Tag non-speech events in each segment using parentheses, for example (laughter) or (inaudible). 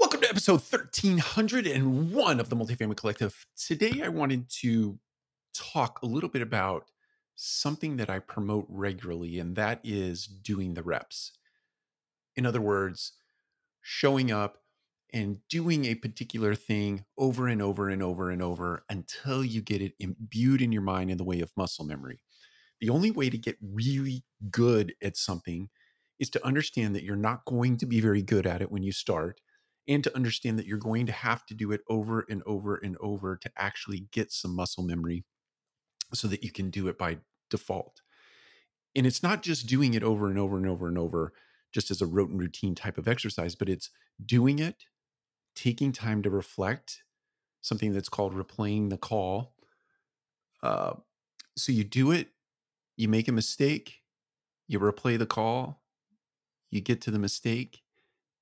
Welcome to episode 1301 of the Multifamily Collective. Today, I wanted to talk a little bit about something that I promote regularly, and that is doing the reps. In other words, showing up and doing a particular thing over and over and over and over until you get it imbued in your mind in the way of muscle memory. The only way to get really good at something is to understand that you're not going to be very good at it when you start and to understand that you're going to have to do it over and over and over to actually get some muscle memory so that you can do it by default. And it's not just doing it over and over and over and over just as a rote and routine type of exercise, but it's doing it, taking time to reflect, something that's called replaying the call. Uh, so you do it, you make a mistake, you replay the call, you get to the mistake,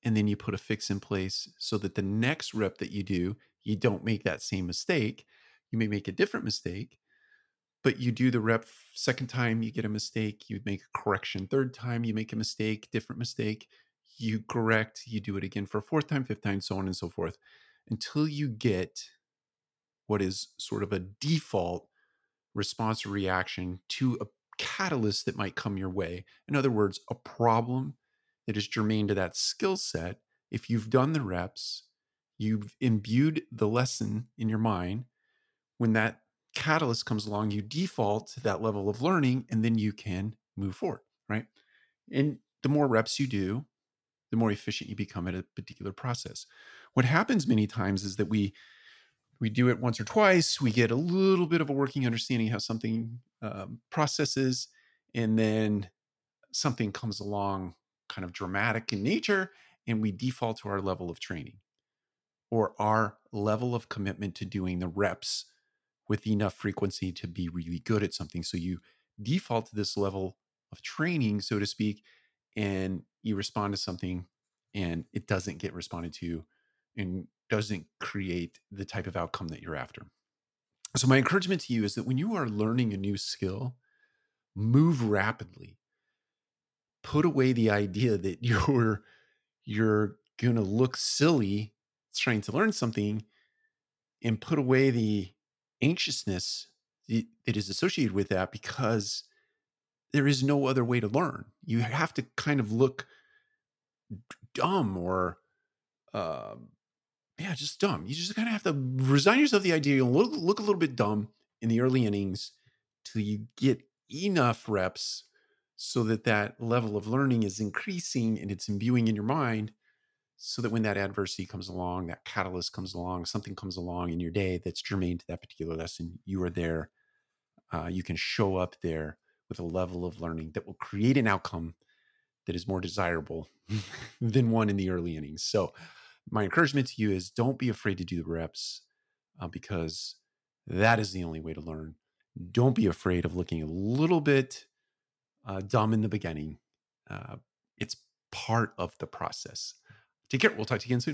and then you put a fix in place so that the next rep that you do, you don't make that same mistake. You may make a different mistake, but you do the rep second time, you get a mistake, you make a correction. Third time, you make a mistake, different mistake, you correct, you do it again for fourth time, fifth time, so on and so forth, until you get what is sort of a default response or reaction to a catalyst that might come your way. In other words, a problem that is germane to that skill set. If you've done the reps, you've imbued the lesson in your mind. When that catalyst comes along, you default to that level of learning and then you can move forward, right? And the more reps you do, the more efficient you become at a particular process. What happens many times is that we we do it once or twice, we get a little bit of a working understanding how something um, processes, and then something comes along kind of dramatic in nature, and we default to our level of training or our level of commitment to doing the reps with enough frequency to be really good at something. So you default to this level of training, so to speak, and you respond to something and it doesn't get responded to and doesn't create the type of outcome that you're after. So, my encouragement to you is that when you are learning a new skill, move rapidly put away the idea that (laughs) you're you're going to look silly trying to learn something and put away the anxiousness that is associated with that because there is no other way to learn. You have to kind of look dumb or, uh, yeah, just dumb. You just kind of have to resign yourself to the idea. You'll look, look a little bit dumb in the early innings till you get enough reps so that that level of learning is increasing and it's imbuing in your mind so that when that adversity comes along that catalyst comes along something comes along in your day that's germane to that particular lesson you are there uh, you can show up there with a level of learning that will create an outcome that is more desirable (laughs) than one in the early innings. So my encouragement to you is don't be afraid to do the reps uh, because that is the only way to learn. Don't be afraid of looking a little bit uh, dumb in the beginning. Uh, it's part of the process. Take care. We'll talk to you again soon.